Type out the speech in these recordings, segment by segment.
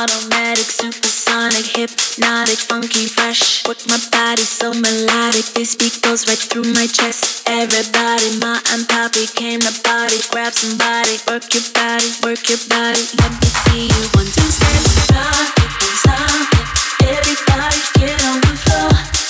Automatic, supersonic, hypnotic, funky, fresh. Work my body so melodic. This beat goes right through my chest. Everybody, my and poppy came to body. Grab somebody, work your body, work your body. Let me see you one, two, step, it, it. Everybody, get on the floor.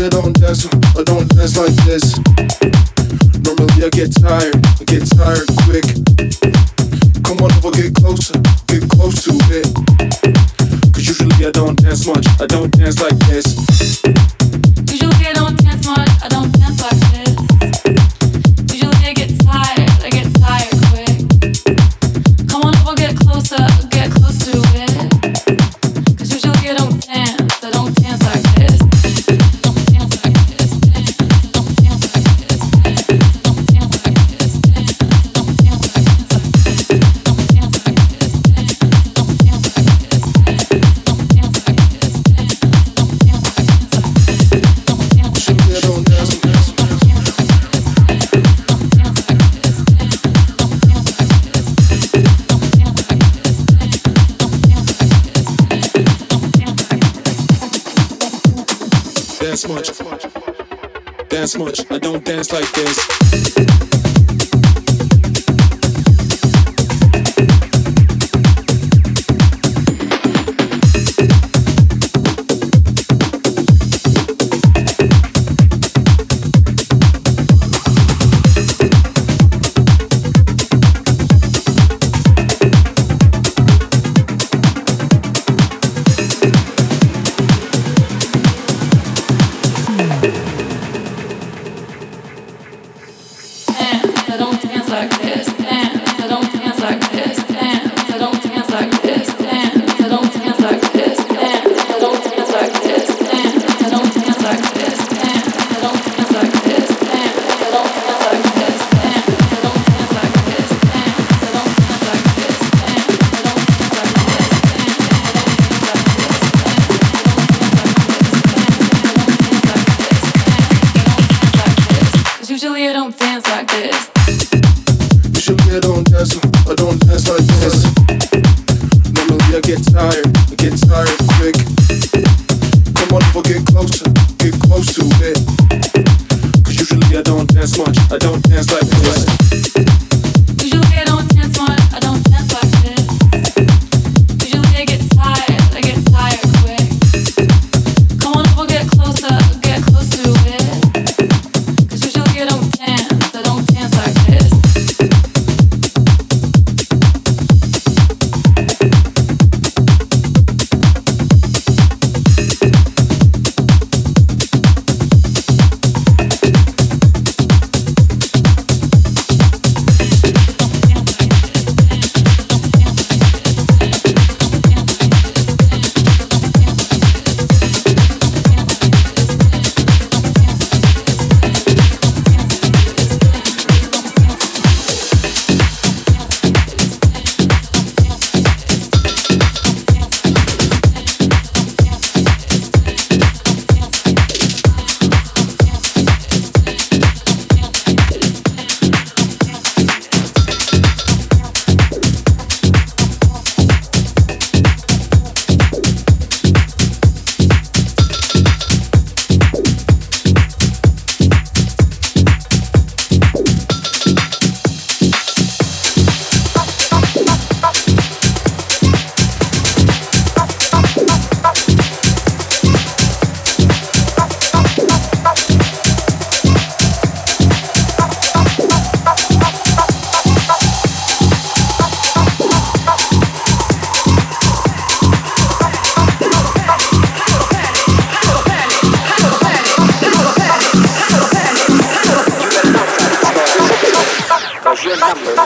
you don't dance, I don't dance like this. Normally I get tired, I get tired quick. Come on over, get closer, get close to it. Cause usually I don't dance much, I don't dance like this. Usually I don't dance much. dance much. Dance much. I don't dance like this.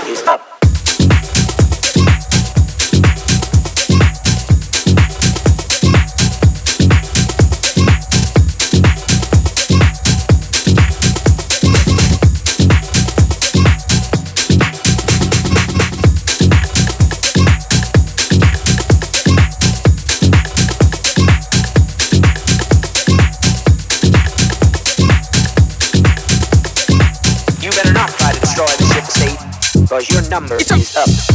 stop. Cause your number is up.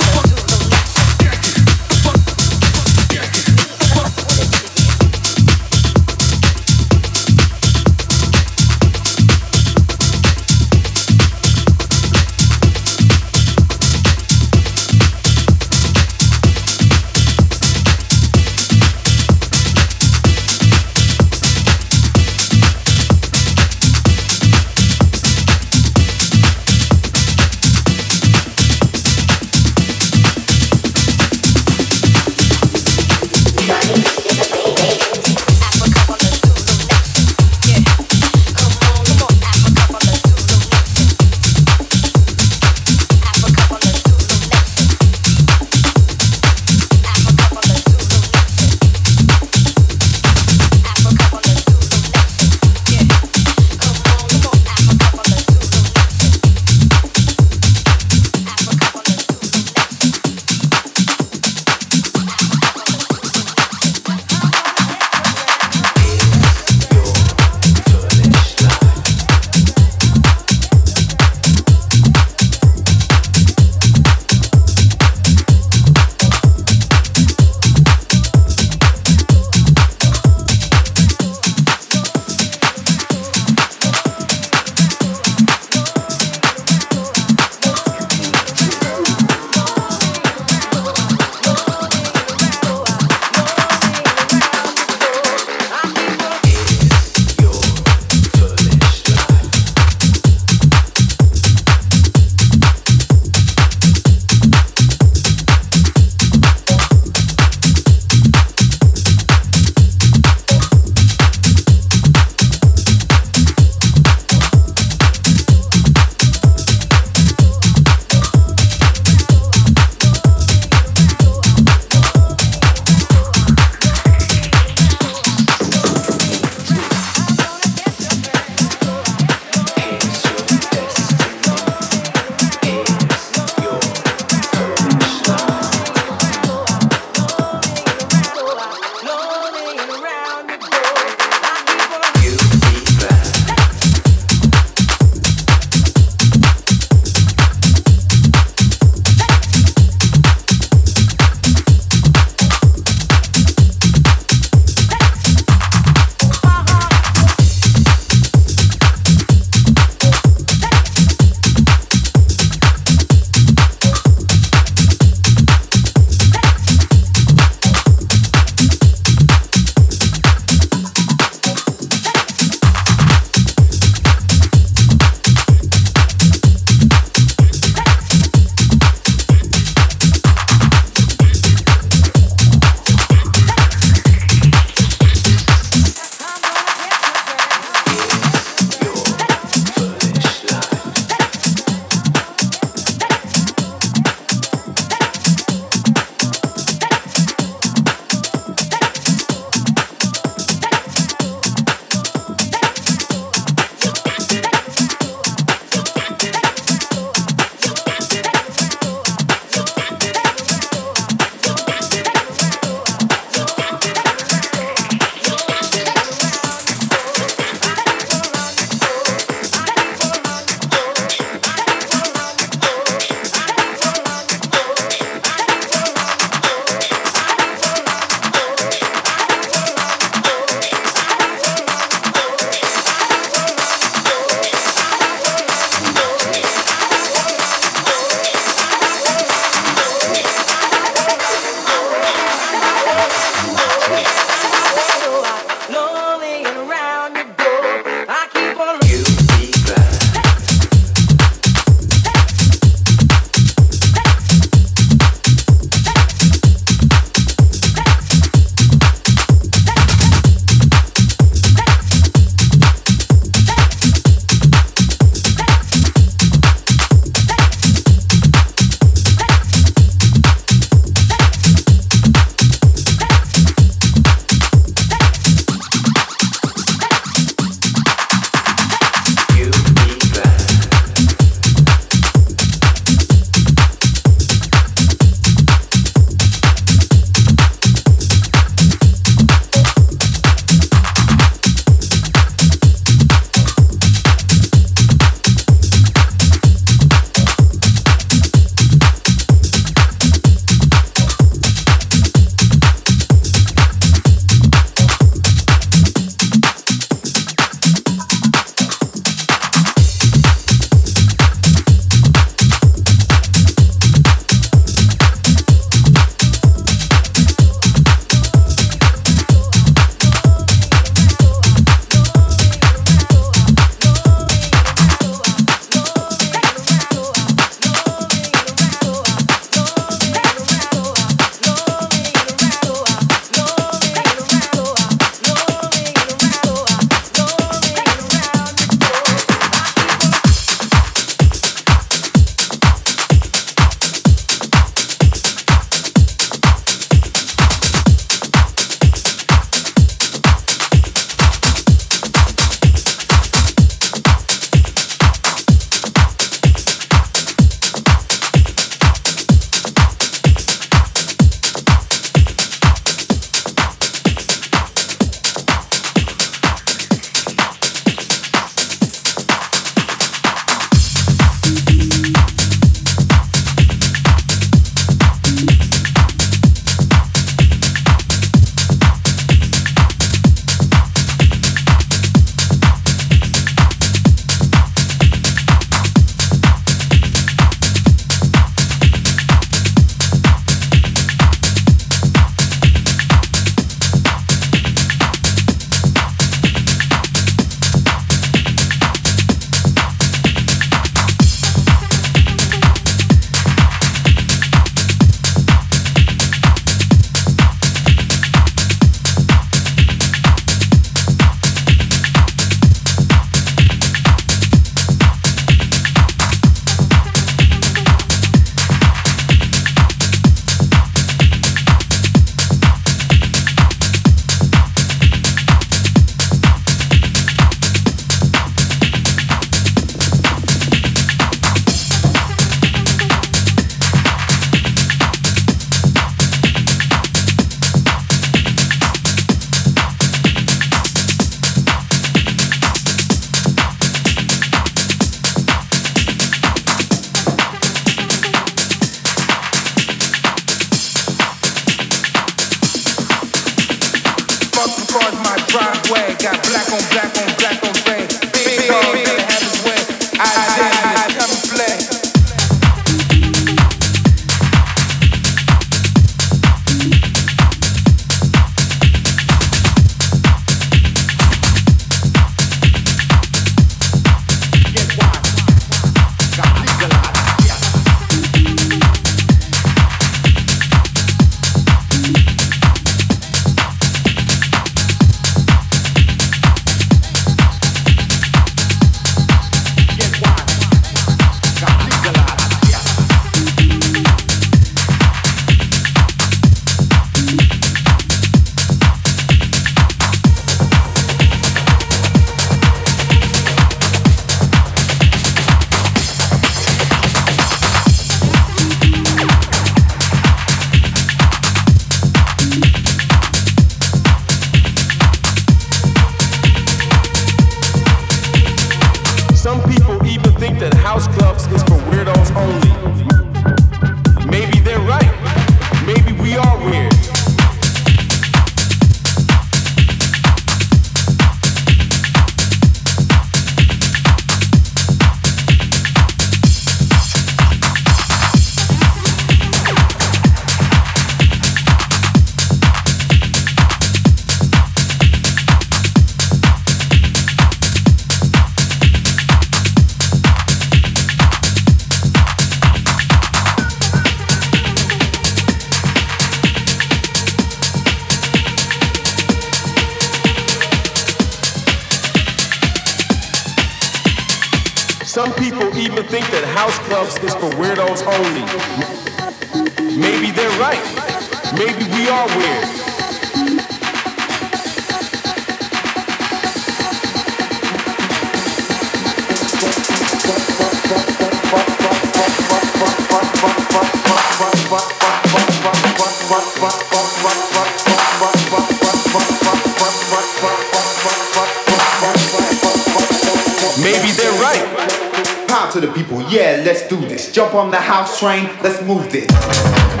to the people, yeah, let's do this. Jump on the house train, let's move this.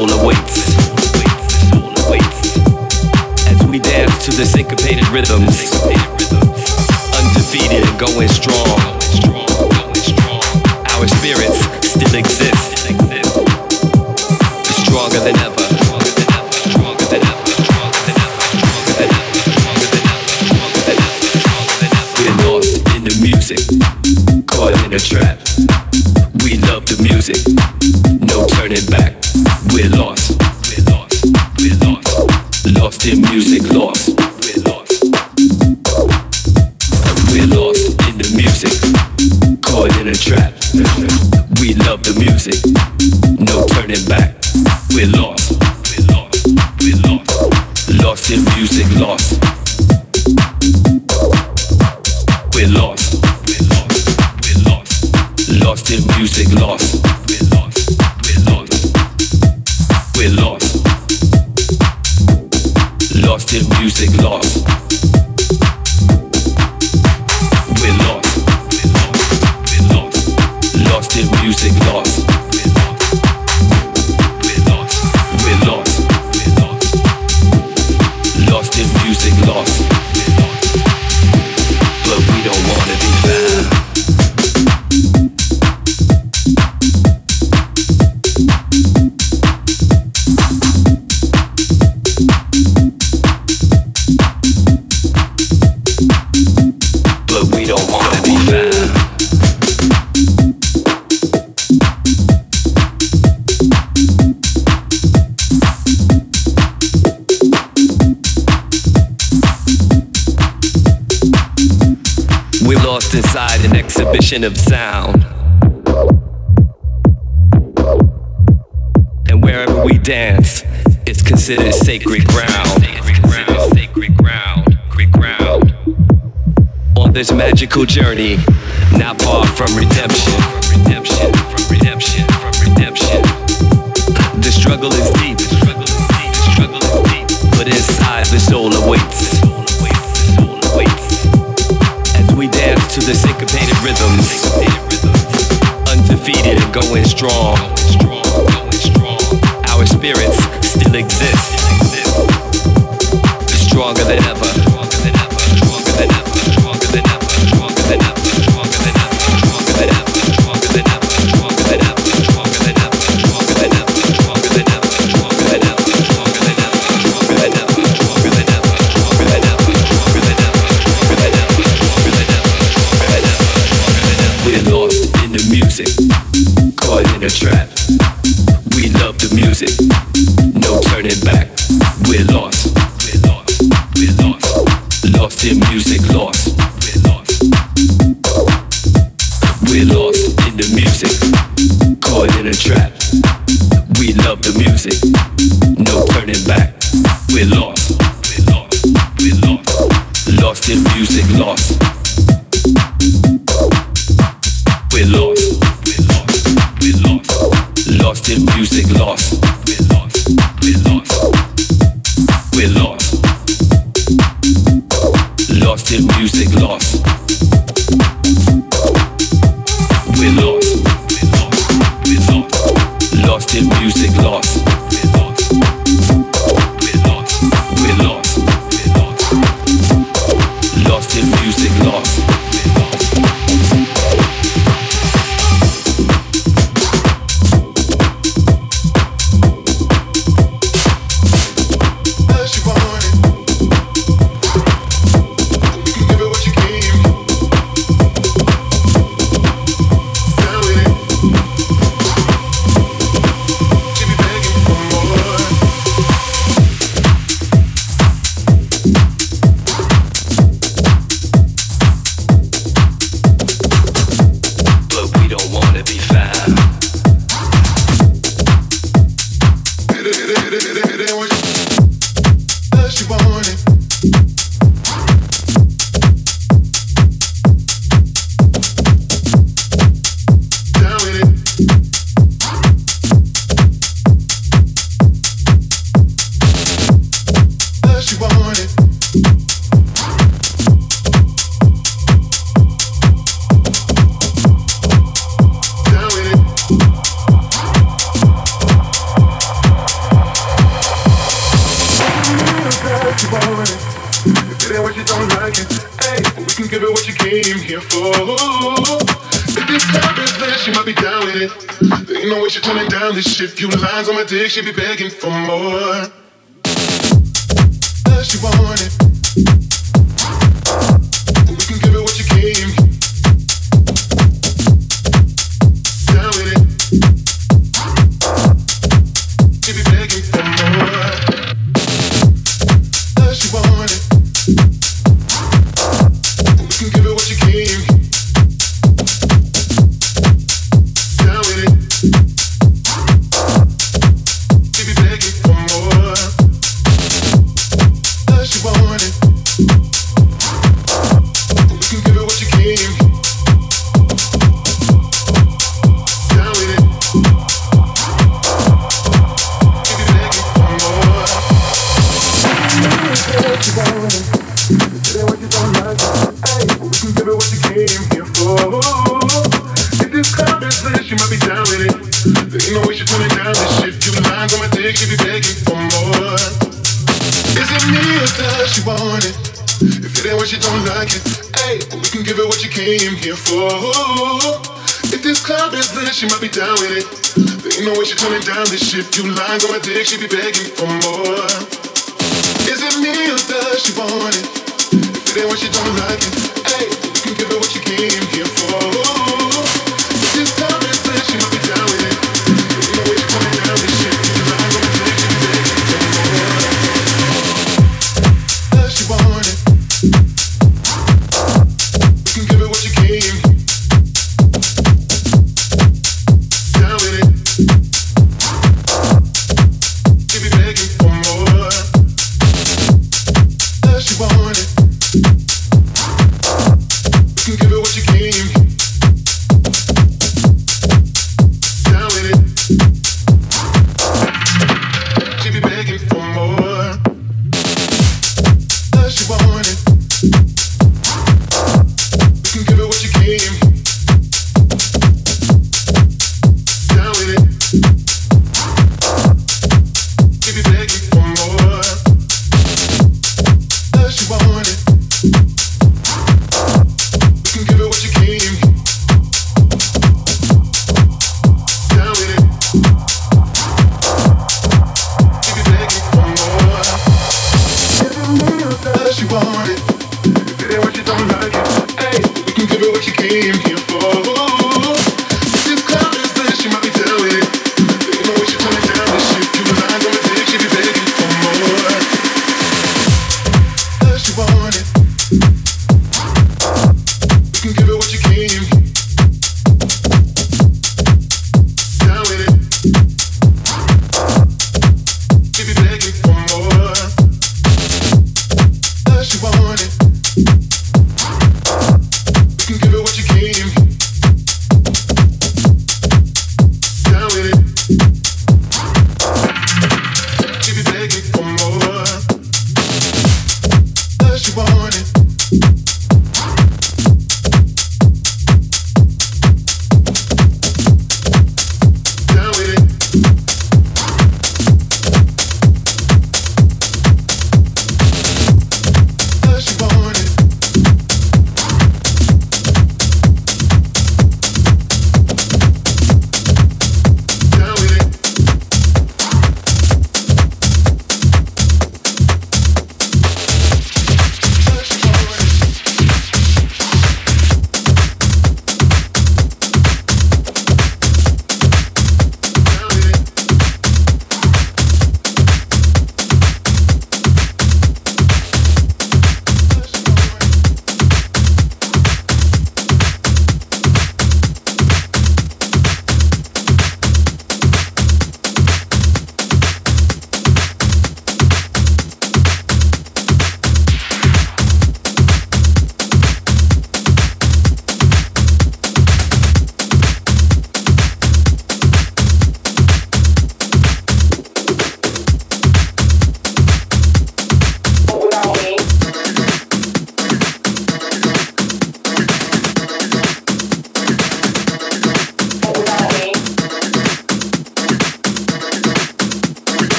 soul awaits. As we dance to the syncopated rhythms, undefeated going strong. Our spirits still exist, stronger than ever. We're lost in the music, caught in a trap. We love the music, no turning back. Positive music lost. definition of sound. And wherever we dance, it's considered sacred ground. On this magical journey, not far from redemption. Redemption, from redemption, from redemption. The struggle is deep, but inside the soul awaits. to the syncopated rhythms. Undefeated and going strong. Our spirits still exist. Stronger than ever. If few lines on my dick, she be begging for more.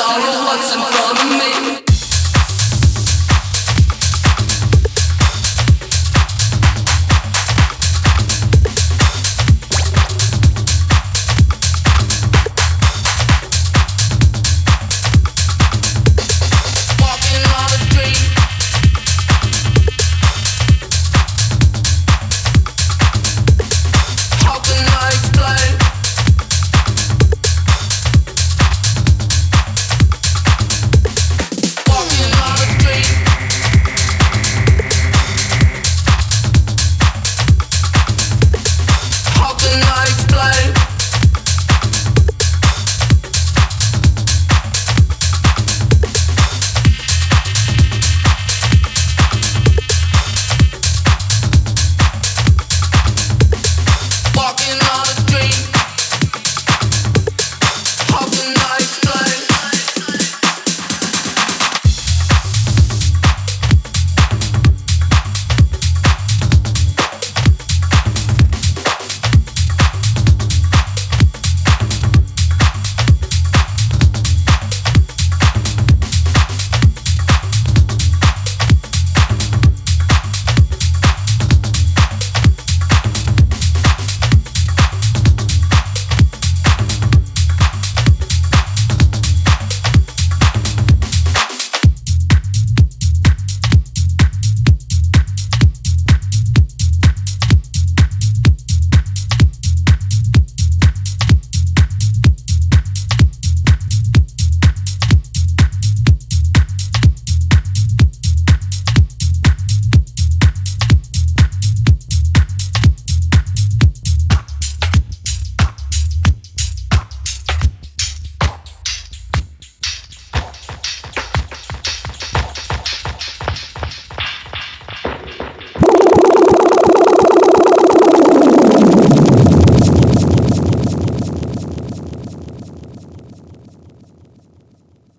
All